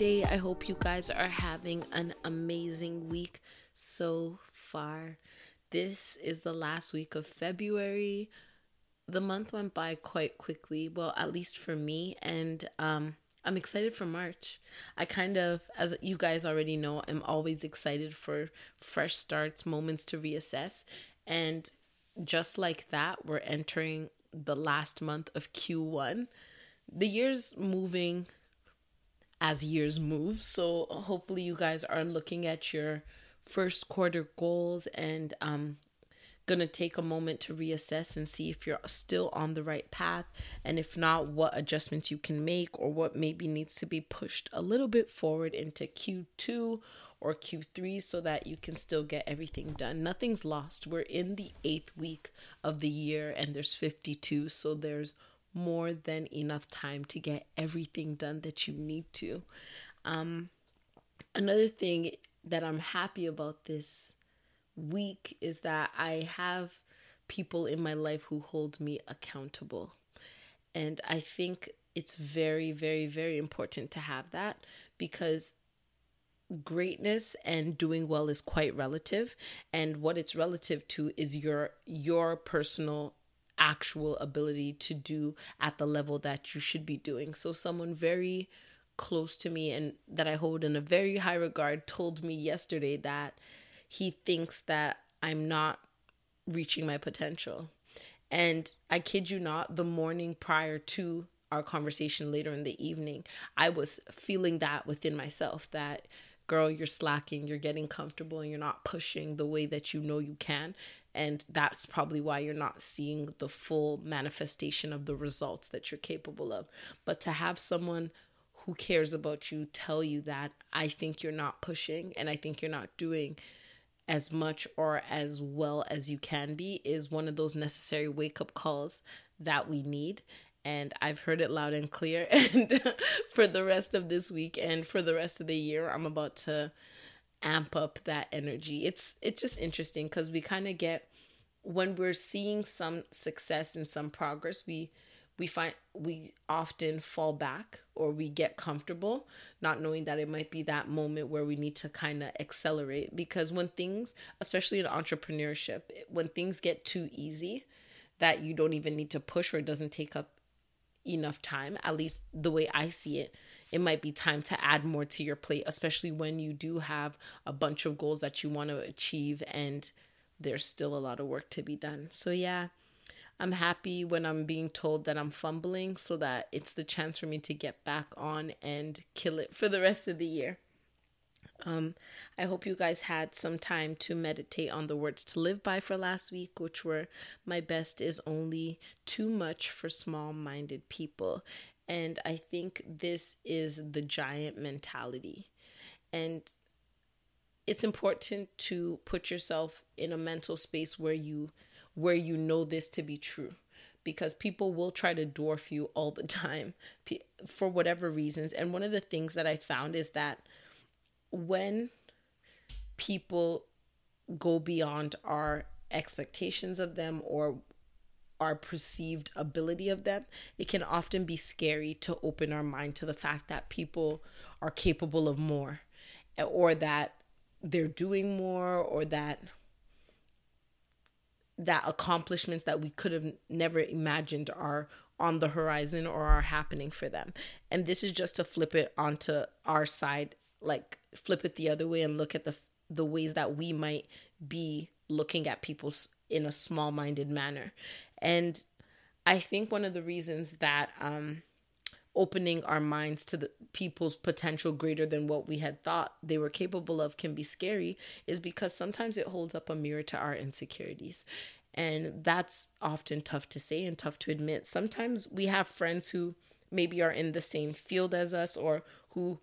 Happy Wednesday, happy hump day. I hope you guys are having an amazing week so far. This is the last week of February. The month went by quite quickly, well, at least for me, and um I'm excited for March. I kind of, as you guys already know, I'm always excited for fresh starts, moments to reassess. And just like that, we're entering the last month of Q1 the year's moving as years move. So hopefully you guys are looking at your first quarter goals and um going to take a moment to reassess and see if you're still on the right path and if not what adjustments you can make or what maybe needs to be pushed a little bit forward into Q2 or Q3 so that you can still get everything done. Nothing's lost. We're in the 8th week of the year and there's 52 so there's more than enough time to get everything done that you need to. Um, another thing that I'm happy about this week is that I have people in my life who hold me accountable. And I think it's very, very, very important to have that because greatness and doing well is quite relative and what it's relative to is your your personal actual ability to do at the level that you should be doing. So, someone very close to me and that I hold in a very high regard told me yesterday that he thinks that I'm not reaching my potential. And I kid you not, the morning prior to our conversation later in the evening, I was feeling that within myself that girl, you're slacking, you're getting comfortable, and you're not pushing the way that you know you can and that's probably why you're not seeing the full manifestation of the results that you're capable of but to have someone who cares about you tell you that i think you're not pushing and i think you're not doing as much or as well as you can be is one of those necessary wake up calls that we need and I've heard it loud and clear. And for the rest of this week and for the rest of the year, I'm about to amp up that energy. It's it's just interesting because we kind of get when we're seeing some success and some progress, we we find we often fall back or we get comfortable not knowing that it might be that moment where we need to kind of accelerate because when things especially in entrepreneurship when things get too easy that you don't even need to push or it doesn't take up enough time at least the way i see it it might be time to add more to your plate, especially when you do have a bunch of goals that you want to achieve and there's still a lot of work to be done. So, yeah, I'm happy when I'm being told that I'm fumbling so that it's the chance for me to get back on and kill it for the rest of the year. Um, I hope you guys had some time to meditate on the words to live by for last week, which were My best is only too much for small minded people. And I think this is the giant mentality. And it's important to put yourself in a mental space where you where you know this to be true because people will try to dwarf you all the time for whatever reasons and one of the things that i found is that when people go beyond our expectations of them or our perceived ability of them, it can often be scary to open our mind to the fact that people are capable of more or that they're doing more or that that accomplishments that we could have never imagined are on the horizon or are happening for them. And this is just to flip it onto our side, like flip it the other way and look at the the ways that we might be looking at people's in a small-minded manner. And I think one of the reasons that um, opening our minds to the people's potential greater than what we had thought they were capable of can be scary is because sometimes it holds up a mirror to our insecurities. And that's often tough to say and tough to admit. Sometimes we have friends who maybe are in the same field as us or who,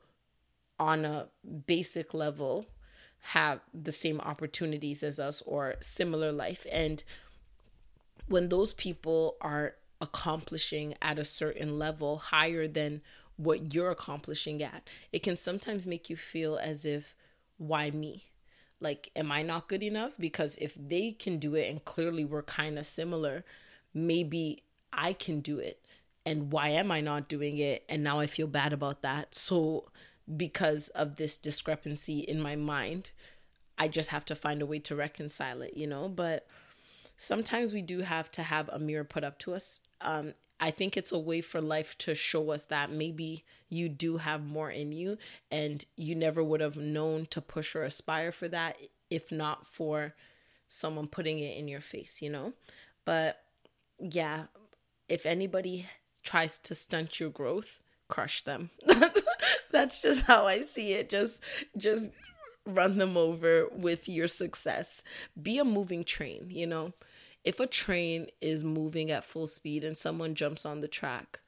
on a basic level, have the same opportunities as us or similar life. And when those people are accomplishing at a certain level higher than what you're accomplishing at, it can sometimes make you feel as if, why me? Like, am I not good enough? Because if they can do it and clearly we're kind of similar, maybe I can do it. and why am I not doing it? And now I feel bad about that. So, because of this discrepancy in my mind, I just have to find a way to reconcile it, you know? But sometimes we do have to have a mirror put up to us. Um, I think it's a way for life to show us that maybe you do have more in you and you never would have known to push or aspire for that if not for someone putting it in your face, you know? But yeah, if anybody tries to stunt your growth, crush them. That's just how I see it. Just just run them over with your success. Be a moving train, you know? If a train is moving at full speed and someone jumps on the track,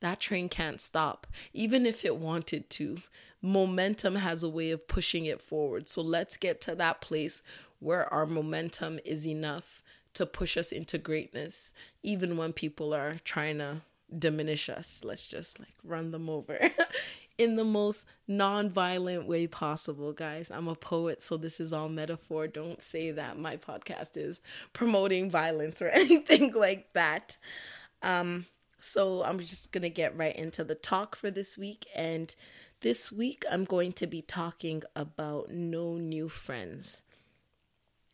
that train can't stop, even if it wanted to. Momentum has a way of pushing it forward. So let's get to that place where our momentum is enough to push us into greatness, even when people are trying to diminish us. Let's just like run them over in the most non-violent way possible, guys. I'm a poet, so this is all metaphor. Don't say that my podcast is promoting violence or anything like that. Um so I'm just going to get right into the talk for this week and this week I'm going to be talking about no new friends.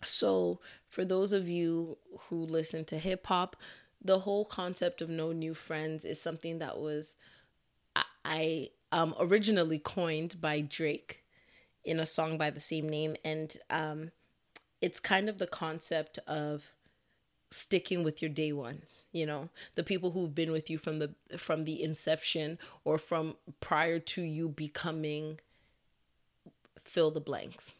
So, for those of you who listen to hip hop, the whole concept of no new friends is something that was I um, originally coined by Drake in a song by the same name, and um, it's kind of the concept of sticking with your day ones you know? The people who've been with you from the from the inception or from prior to you becoming fill the blanks.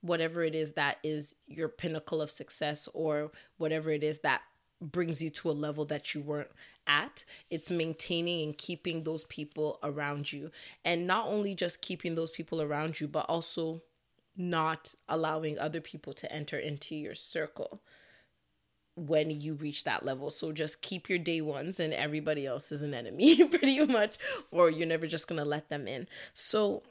Whatever it is that is your pinnacle of success or whatever it is that brings you to a level that you weren't at it's maintaining and keeping those people around you and not only just keeping those people around you but also not allowing other people to enter into your circle when you reach that level. So just keep your day ones and everybody else is an enemy pretty much or you're never just going to let them in. So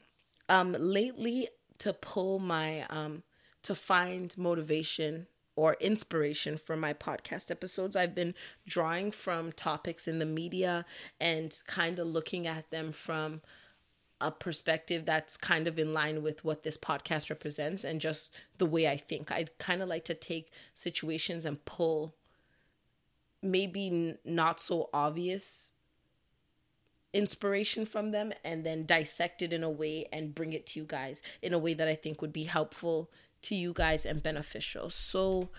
um lately to pull my um to find motivation or inspiration for my podcast episodes. I've been drawing from topics in the media and kind of looking at them from a perspective that's kind of in line with what this podcast represents and just the way I think. I'd kind of like to take situations and pull maybe not so obvious inspiration from them and then dissect it in a way and bring it to you guys in a way that I think would be helpful to you guys and beneficial. So,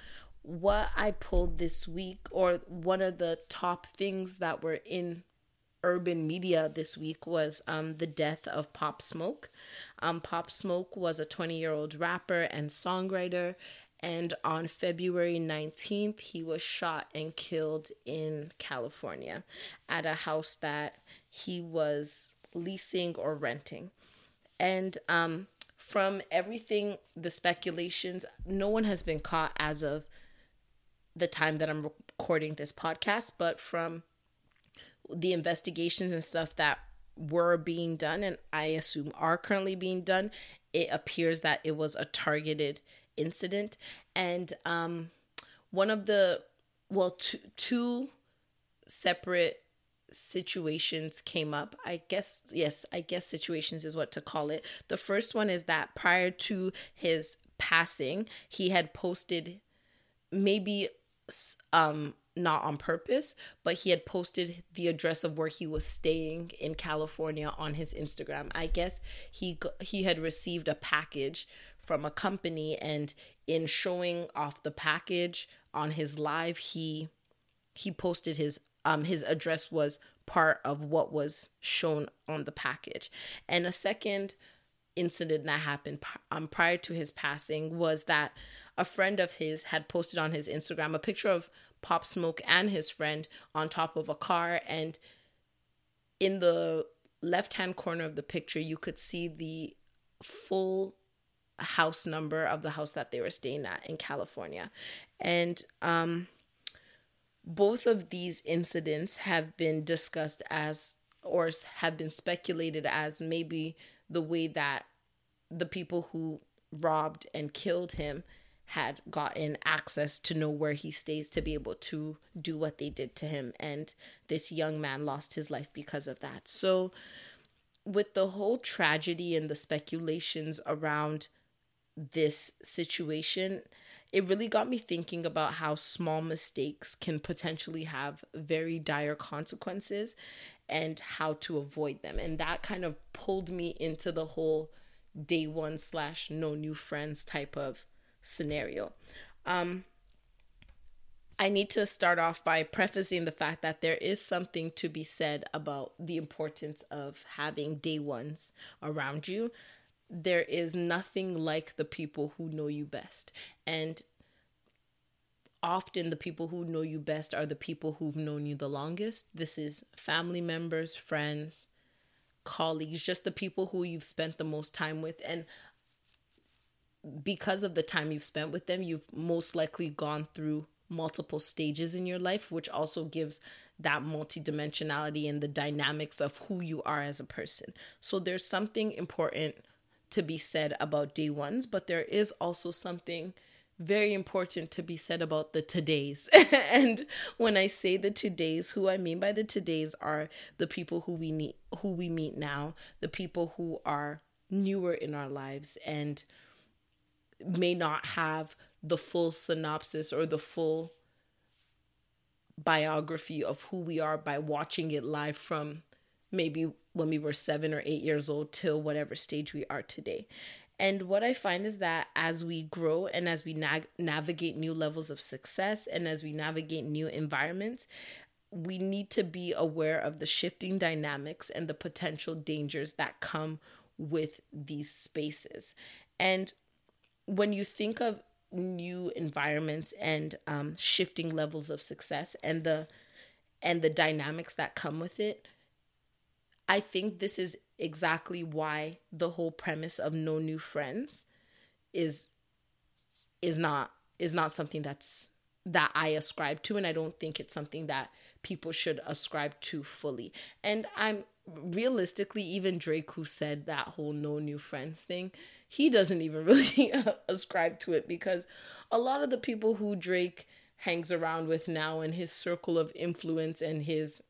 what I pulled this week, or one of the top things that were in urban media this week was um, the death of Pop Smoke. Um, Pop Smoke was a 20 year old rapper and songwriter, and on February 19th, he was shot and killed in California at a house that he was leasing or renting. And um, from everything, the speculations, no one has been caught as of the time that I'm recording this podcast, but from the investigations and stuff that were being done and I assume are currently being done, it appears that it was a targeted incident. And um, one of the, well, two, two separate situations came up. I guess, yes, I guess situations is what to call it. The first one is that prior to his passing, he had posted maybe um not on purpose, but he had posted the address of where he was staying in California on his Instagram. I guess he he had received a package from a company and in showing off the package on his live, he he posted his um his address was part of what was shown on the package. And a second incident that happened um prior to his passing was that a friend of his had posted on his Instagram a picture of Pop Smoke and his friend on top of a car. And in the left hand corner of the picture, you could see the full house number of the house that they were staying at in California. And um, both of these incidents have been discussed as, or have been speculated as maybe the way that the people who robbed and killed him had gotten access to know where he stays to be able to do what they did to him. And this young man lost his life because of that. So, with the whole tragedy and the speculations around this situation, it really got me thinking about how small mistakes can potentially have very dire consequences and how to avoid them. And that kind of pulled me into the whole day one slash no new friends type of scenario. Um, I need to start off by prefacing the fact that there is something to be said about the importance of having day ones around you. There is nothing like the people who know you best. And often the people who know you best are the people who've known you the longest. This is family members, friends, colleagues, just the people who you've spent the most time with. And because of the time you've spent with them, you've most likely gone through multiple stages in your life, which also gives that multidimensionality and the dynamics of who you are as a person. So there's something important to be said about day ones, but there is also something very important to be said about the todays. and when I say the todays, who I mean by the todays are the people who we meet who we meet now, the people who are newer in our lives and may not have the full synopsis or the full biography of who we are by watching it live from maybe when we were seven or eight years old till whatever stage we are today. And what I find is that as we grow and as we na- navigate new levels of success and as we navigate new environments, we need to be aware of the shifting dynamics and the potential dangers that come with these spaces. And when you think of new environments and um, shifting levels of success and the and the dynamics that come with it i think this is exactly why the whole premise of no new friends is is not is not something that's that i ascribe to and i don't think it's something that people should ascribe to fully. And i'm realistically even drake who said that whole no new friends thing he doesn't even really ascribe to it because a lot of the people who Drake hangs around with now in his circle of influence and his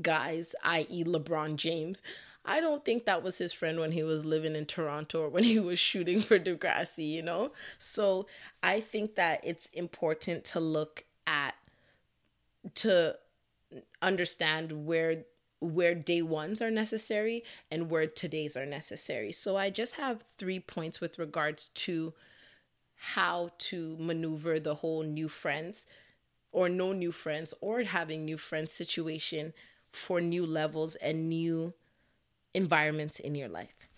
guys, i.e., LeBron James, I don't think that was his friend when he was living in Toronto or when he was shooting for Degrassi, you know? So I think that it's important to look at, to understand where where day ones are necessary and where today's are necessary. So I just have three points with regards to how to maneuver the whole new friends or no new friends or having new friends situation for new levels and new environments in your life.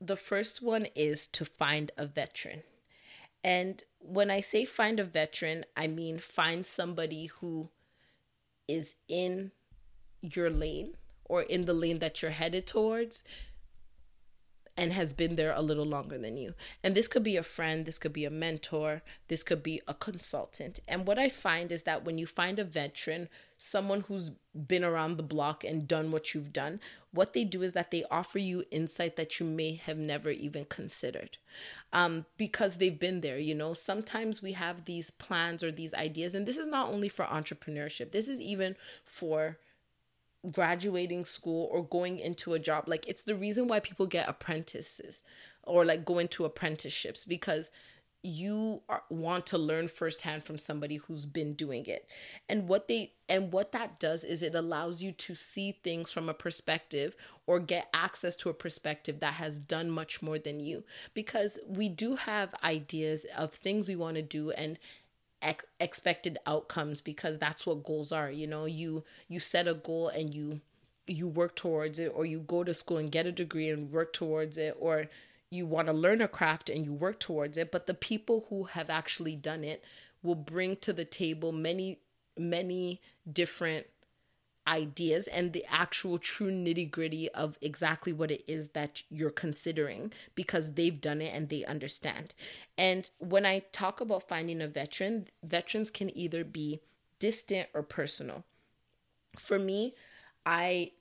The first one is to find a veteran. And when I say find a veteran, I mean find somebody who is in your lane or in the lane that you're headed towards and has been there a little longer than you. And this could be a friend, this could be a mentor, this could be a consultant. And what I find is that when you find a veteran, someone who's been around the block and done what you've done, what they do is that they offer you insight that you may have never even considered um, because they've been there. You know, sometimes we have these plans or these ideas, and this is not only for entrepreneurship, this is even for graduating school or going into a job like it's the reason why people get apprentices or like go into apprenticeships because you are, want to learn firsthand from somebody who's been doing it. And what they and what that does is it allows you to see things from a perspective or get access to a perspective that has done much more than you. Because we do have ideas of things we want to do and ex- expected outcomes because that's what goals are you know? You you set a goal and you you work towards it or you go to school and get a degree and work towards it or you want to learn a craft and you work towards it but the people who have actually done it will bring to the table many many different ideas and the actual true nitty gritty of exactly what it is that you're considering because they've done it and they understand. And when I talk about finding a veteran, veterans can either be distant or personal. For me, I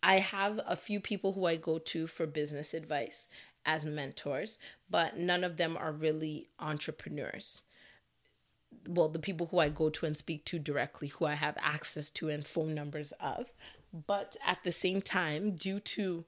I have a few people who I go to for business advice as mentors, but none of them are really entrepreneurs. Well, the people who I go to and speak to directly, who I have access to and phone numbers of. But at the same time, due to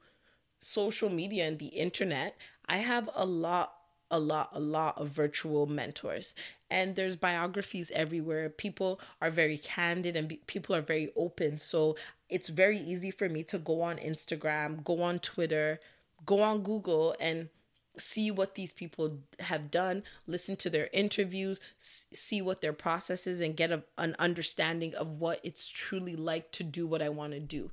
social media and the internet, I have a lot a lot a lot of virtual mentors and there's biographies everywhere people are very candid and be- people are very open so it's very easy for me to go on instagram go on twitter go on google and see what these people have done listen to their interviews see what their process is and get a, an understanding of what it's truly like to do what i want to do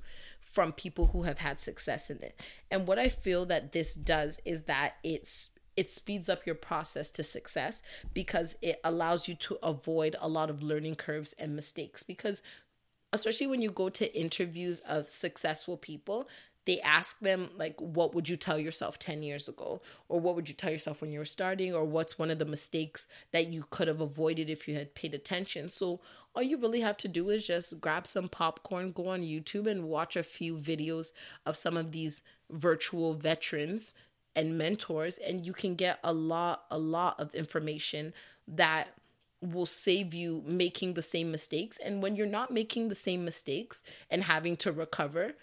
from people who have had success in it. And what i feel that this does is that it's it speeds up your process to success because it allows you to avoid a lot of learning curves and mistakes because especially when you go to interviews of successful people they ask them like what would you tell yourself 10 years ago? Or what would you tell yourself when you were starting? Or what's one of the mistakes that you could have avoided if you had paid attention? So all you really have to do is just grab some popcorn go on youtube and watch a few videos of some of these virtual veterans and mentors and you can get a lot a lot of information that will save you making the same mistakes. And when you're not making the same mistakes and having to recover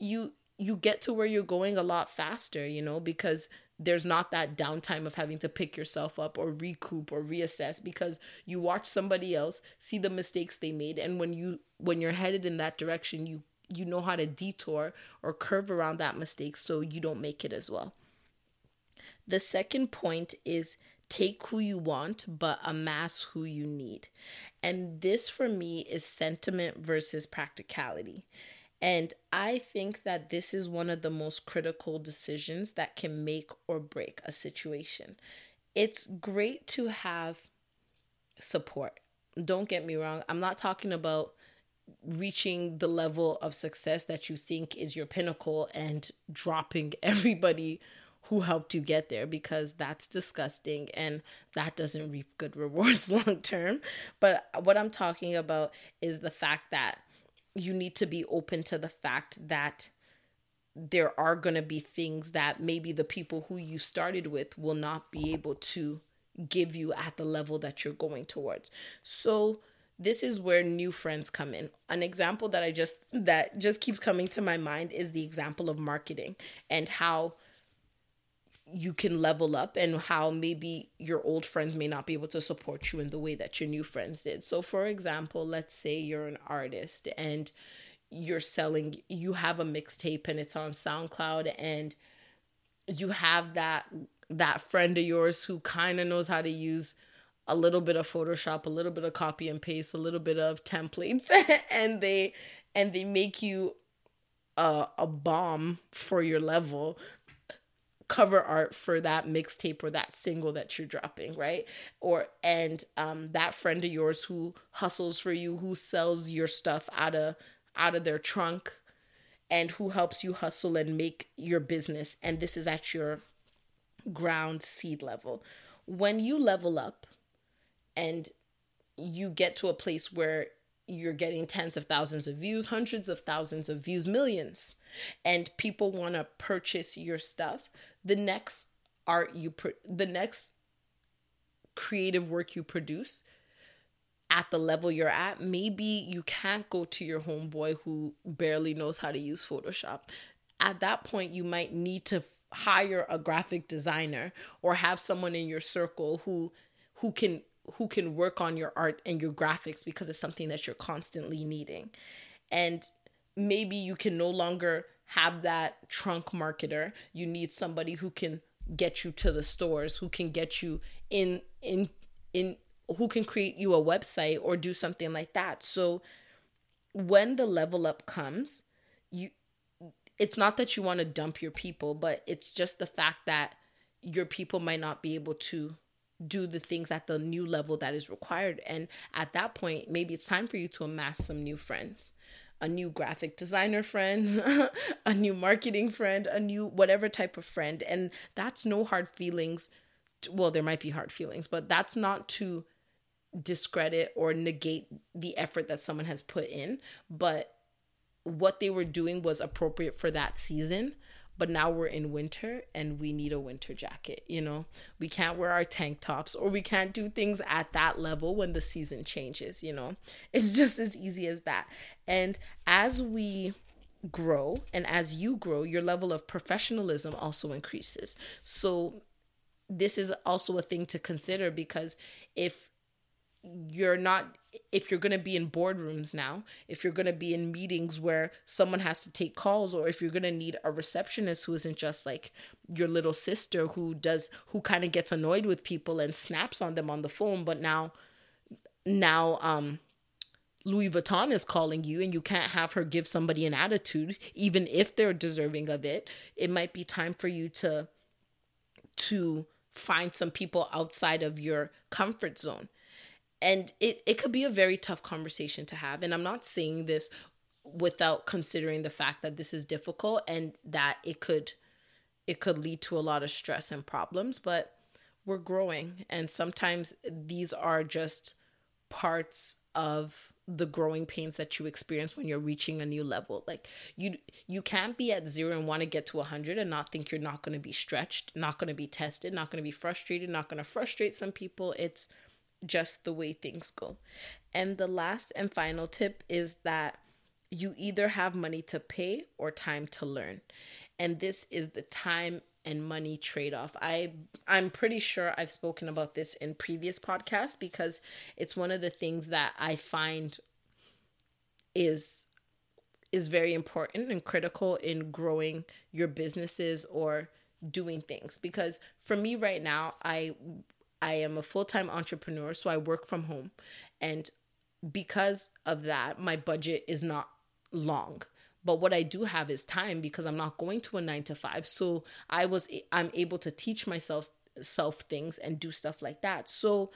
you you get to where you're going a lot faster you know because there's not that downtime of having to pick yourself up or recoup or reassess because you watch somebody else see the mistakes they made and when you when you're headed in that direction you you know how to detour or curve around that mistake so you don't make it as well the second point is take who you want, but amass who you need. And this for me is sentiment versus practicality. And I think that this is one of the most critical decisions that can make or break a situation. It's great to have support. Don't get me wrong. I'm not talking about reaching the level of success that you think is your pinnacle and dropping everybody who helped you get there because that's disgusting and that doesn't reap good rewards long term. But what I'm talking about is the fact that you need to be open to the fact that there are going to be things that maybe the people who you started with will not be able to give you at the level that you're going towards. So this is where new friends come in. An example that I just that just keeps coming to my mind is the example of marketing and how you can level up and how maybe your old friends may not be able to support you in the way that your new friends did. So, for example, let's say you're an artist and you're selling, you have a mixtape and it's on SoundCloud and you have that that friend of yours who kind of knows how to use a little bit of photoshop a little bit of copy and paste a little bit of templates and they and they make you a, a bomb for your level cover art for that mixtape or that single that you're dropping, right? Or and um that friend of yours who hustles for you, who sells your stuff out of out of their trunk and who helps you hustle and make your business and this is at your ground seed level. When you level up and you get to a place where you're getting tens of thousands of views, hundreds of thousands of views, millions, and people want to purchase your stuff, the next art you pro- the next creative work you produce at the level you're at, maybe you can't go to your homeboy who barely knows how to use Photoshop. At that point, you might need to hire a graphic designer or have someone in your circle who who can who can work on your art and your graphics because it's something that you're constantly needing. And maybe you can no longer have that trunk marketer. You need somebody who can get you to the stores, who can get you in in in who can create you a website or do something like that. So when the level up comes, you it's not that you want to dump your people, but it's just the fact that your people might not be able to do the things at the new level that is required. And at that point, maybe it's time for you to amass some new friends a new graphic designer friend, a new marketing friend, a new whatever type of friend. And that's no hard feelings. Well, there might be hard feelings, but that's not to discredit or negate the effort that someone has put in. But what they were doing was appropriate for that season. But now we're in winter and we need a winter jacket, you know? We can't wear our tank tops or we can't do things at that level when the season changes, you know? It's just as easy as that. And as we grow and as you grow, your level of professionalism also increases. So this is also a thing to consider because if you're not if you're going to be in boardrooms now if you're going to be in meetings where someone has to take calls or if you're going to need a receptionist who isn't just like your little sister who does who kind of gets annoyed with people and snaps on them on the phone but now now um Louis Vuitton is calling you and you can't have her give somebody an attitude even if they're deserving of it it might be time for you to to find some people outside of your comfort zone and it, it could be a very tough conversation to have. And i'm not saying this without considering the fact that this is difficult and that it could it could lead to a lot of stress and problems but we're growing. And sometimes these are just parts of the growing pains that you experience when you're reaching a new level. Like you you can't be at zero and want to get to 100 and not think you're not going to be stretched not going to be tested not going to be frustrated not going to frustrate some people. It's just the way things go. And the last and final tip is that you either have money to pay or time to learn. And this is the time and money trade-off. I I'm pretty sure I've spoken about this in previous podcasts because it's one of the things that I find is is very important and critical in growing your businesses or doing things. Because for me right now I I am a full-time entrepreneur so I work from home. And because of that my budget is not long. But what i do have is time because i'm not going to a 9 to 5 so i was i'm able to teach myself self things and do stuff like that. So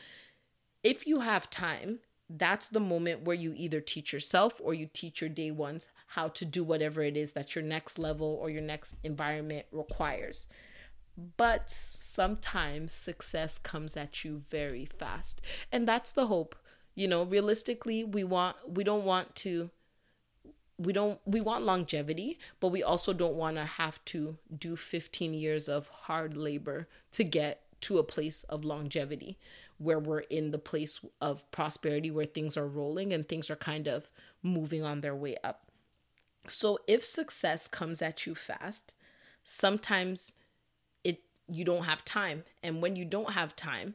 if you have time that's the moment where you either teach yourself or you teach your day ones how to do whatever it is that your next level or your next environment requires but sometimes success comes at you very fast. And that's the hope. You know realistically we want we don't want to we don't we want longevity but we also don't want to have to do 15 years of hard labor to get to a place of longevity where we're in the place of prosperity where things are rolling and things are kind of moving on their way up. So if success comes at you fast sometimes you don't have time. And when you don't have time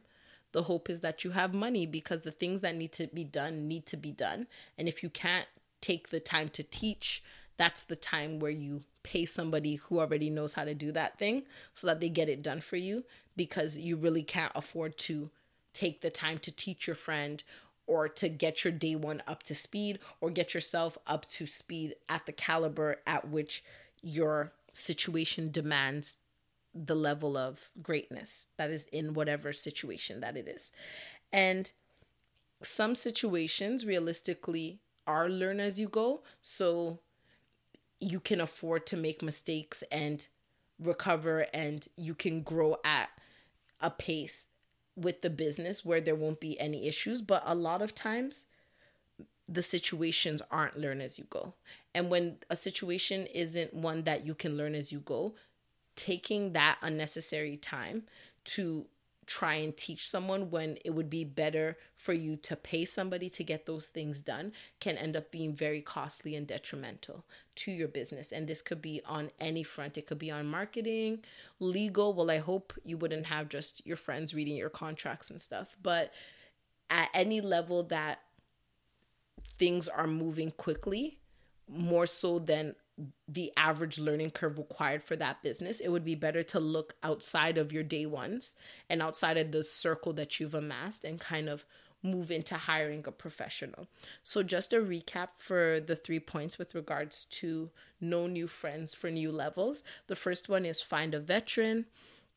the hope is that you have money because the things that need to be done need to be done. And if you can't take the time to teach, that's the time where you pay somebody who already knows how to do that thing so that they get it done for you because you really can't afford to take the time to teach your friend or to get your day one up to speed or get yourself up to speed at the caliber at which your situation demands the level of greatness that is in whatever situation that it is. And some situations realistically are learn as you go. So you can afford to make mistakes and recover and you can grow at a pace with the business where there won't be any issues. But a lot of times, the situations aren't learn as you go. And when a situation isn't one that you can learn as you go, taking that unnecessary time to try and teach someone when it would be better for you to pay somebody to get those things done can end up being very costly and detrimental to your business. And this could be on any front. It could be on marketing, legal. Well, I hope you wouldn't have just your friends reading your contracts and stuff, but at any level that things are moving quickly, more so than the average learning curve required for that business, it would be better to look outside of your day ones and outside of the circle that you've amassed and kind of move into hiring a professional. So, just a recap for the three points with regards to no new friends for new levels. The first one is find a veteran.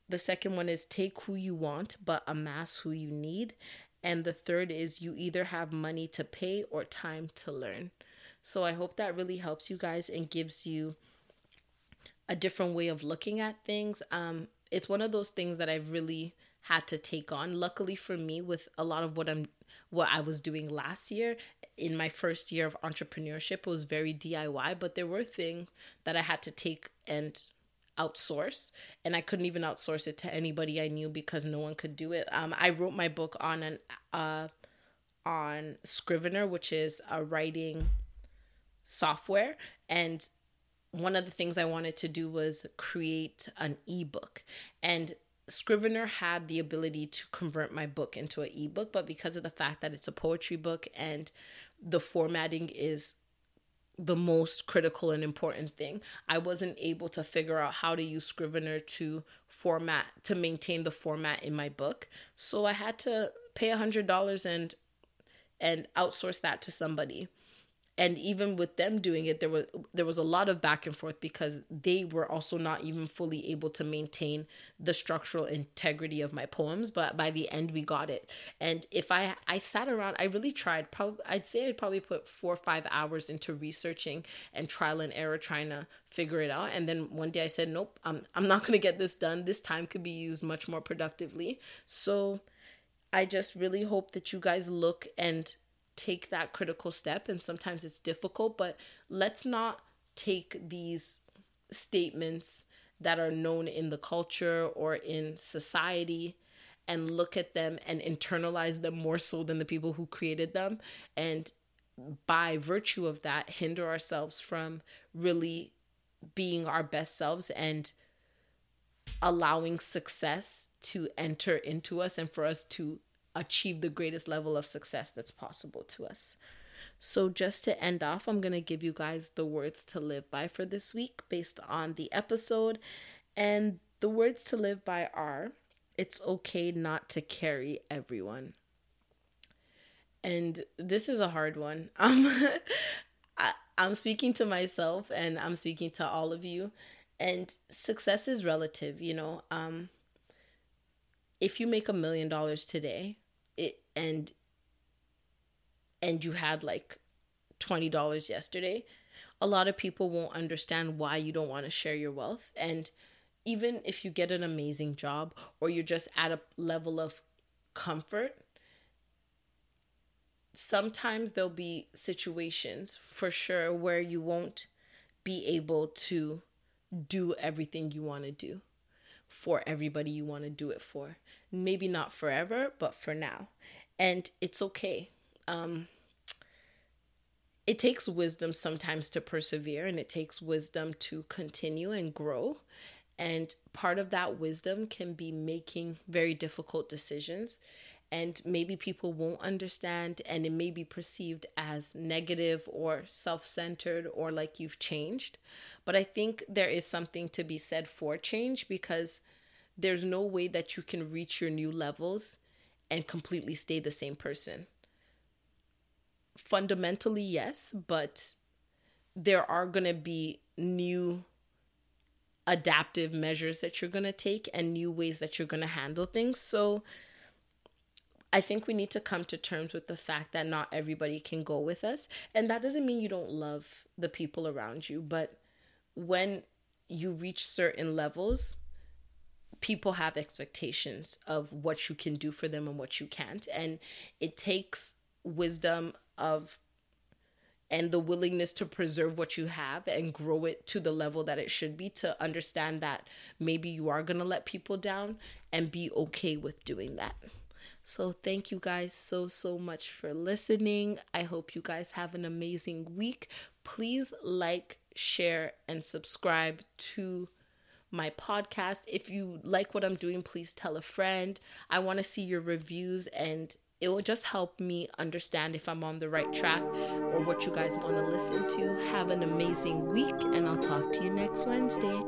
The second one is take who you want, but amass who you need. And the third is you either have money to pay or time to learn. So I hope that really helps you guys and gives you a different way of looking at things. Um, it's one of those things that I've really had to take on. Luckily for me, with a lot of what I'm what I was doing last year in my first year of entrepreneurship was very DIY, but there were things that I had to take and outsource and i couldn't even outsource it to anybody i knew because no one could do it um, i wrote my book on an uh, on scrivener which is a writing software and one of the things i wanted to do was create an ebook and scrivener had the ability to convert my book into an ebook but because of the fact that it's a poetry book and the formatting is the most critical and important thing. I wasn't able to figure out how to use Scrivener to format to maintain the format in my book. So I had to pay a hundred dollars and and outsource that to somebody and even with them doing it there was there was a lot of back and forth because they were also not even fully able to maintain the structural integrity of my poems but by the end we got it. And if i i sat around i really tried probably i'd say i'd probably put four or five hours into researching and trial and error trying to figure it out. And then one day i said nope i'm, I'm not going to get this done. This time could be used much more productively. So i just really hope that you guys look and take that critical step and sometimes it's difficult but let's not take these statements that are known in the culture or in society and look at them and internalize them more so than the people who created them and by virtue of that hinder ourselves from really being our best selves and allowing success to enter into us and for us to achieve the greatest level of success that's possible to us. So, just to end off, I'm going to give you guys the words to live by for this week based on the episode. And the words to live by are it's okay not to carry everyone. And this is a hard one. Um, I, I'm speaking to myself and I'm speaking to all of you. And success is relative, you know. Um, if you make a million dollars today, and and you had like $20 yesterday, a lot of people won't understand why you don't want to share your wealth. And even if you get an amazing job or you're just at a level of comfort, sometimes there'll be situations for sure where you won't be able to do everything you want to do for everybody you want to do it for. Maybe not forever, but for now. And it's okay. Um, it takes wisdom sometimes to persevere, and it takes wisdom to continue and grow. And part of that wisdom can be making very difficult decisions and maybe people won't understand and it may be perceived as negative or self-centered or like you've changed but i think there is something to be said for change because there's no way that you can reach your new levels and completely stay the same person fundamentally yes but there are going to be new adaptive measures that you're going to take and new ways that you're going to handle things so I think we need to come to terms with the fact that not everybody can go with us. And that doesn't mean you don't love the people around you, but when you reach certain levels, people have expectations of what you can do for them and what you can't. And it takes wisdom of and the willingness to preserve what you have and grow it to the level that it should be to understand that maybe you are going to let people down and be okay with doing that. So, thank you guys so, so much for listening. I hope you guys have an amazing week. Please like, share, and subscribe to my podcast. If you like what I'm doing, please tell a friend. I want to see your reviews and it will just help me understand if I'm on the right track or what you guys want to listen to. Have an amazing week, and I'll talk to you next Wednesday.